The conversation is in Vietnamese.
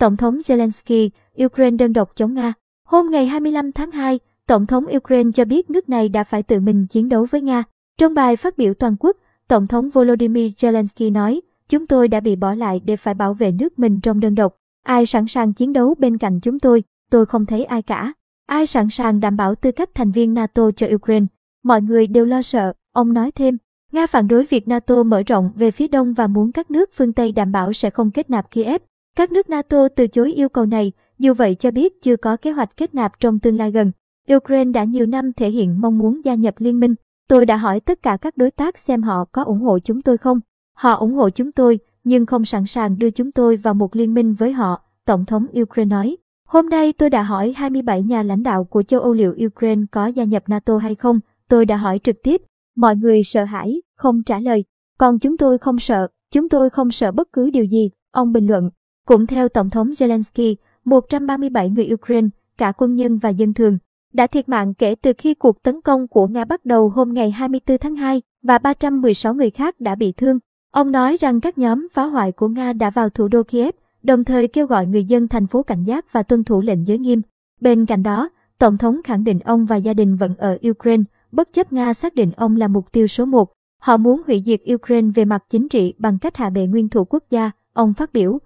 Tổng thống Zelensky, Ukraine đơn độc chống Nga. Hôm ngày 25 tháng 2, Tổng thống Ukraine cho biết nước này đã phải tự mình chiến đấu với Nga. Trong bài phát biểu toàn quốc, Tổng thống Volodymyr Zelensky nói, chúng tôi đã bị bỏ lại để phải bảo vệ nước mình trong đơn độc. Ai sẵn sàng chiến đấu bên cạnh chúng tôi, tôi không thấy ai cả. Ai sẵn sàng đảm bảo tư cách thành viên NATO cho Ukraine. Mọi người đều lo sợ, ông nói thêm. Nga phản đối việc NATO mở rộng về phía đông và muốn các nước phương Tây đảm bảo sẽ không kết nạp Kiev. Các nước NATO từ chối yêu cầu này, dù vậy cho biết chưa có kế hoạch kết nạp trong tương lai gần. Ukraine đã nhiều năm thể hiện mong muốn gia nhập liên minh. Tôi đã hỏi tất cả các đối tác xem họ có ủng hộ chúng tôi không. Họ ủng hộ chúng tôi, nhưng không sẵn sàng đưa chúng tôi vào một liên minh với họ, Tổng thống Ukraine nói. Hôm nay tôi đã hỏi 27 nhà lãnh đạo của châu Âu liệu Ukraine có gia nhập NATO hay không. Tôi đã hỏi trực tiếp. Mọi người sợ hãi, không trả lời. Còn chúng tôi không sợ, chúng tôi không sợ bất cứ điều gì, ông bình luận. Cũng theo Tổng thống Zelensky, 137 người Ukraine, cả quân nhân và dân thường, đã thiệt mạng kể từ khi cuộc tấn công của Nga bắt đầu hôm ngày 24 tháng 2 và 316 người khác đã bị thương. Ông nói rằng các nhóm phá hoại của Nga đã vào thủ đô Kiev, đồng thời kêu gọi người dân thành phố cảnh giác và tuân thủ lệnh giới nghiêm. Bên cạnh đó, Tổng thống khẳng định ông và gia đình vẫn ở Ukraine, bất chấp Nga xác định ông là mục tiêu số một. Họ muốn hủy diệt Ukraine về mặt chính trị bằng cách hạ bệ nguyên thủ quốc gia, ông phát biểu.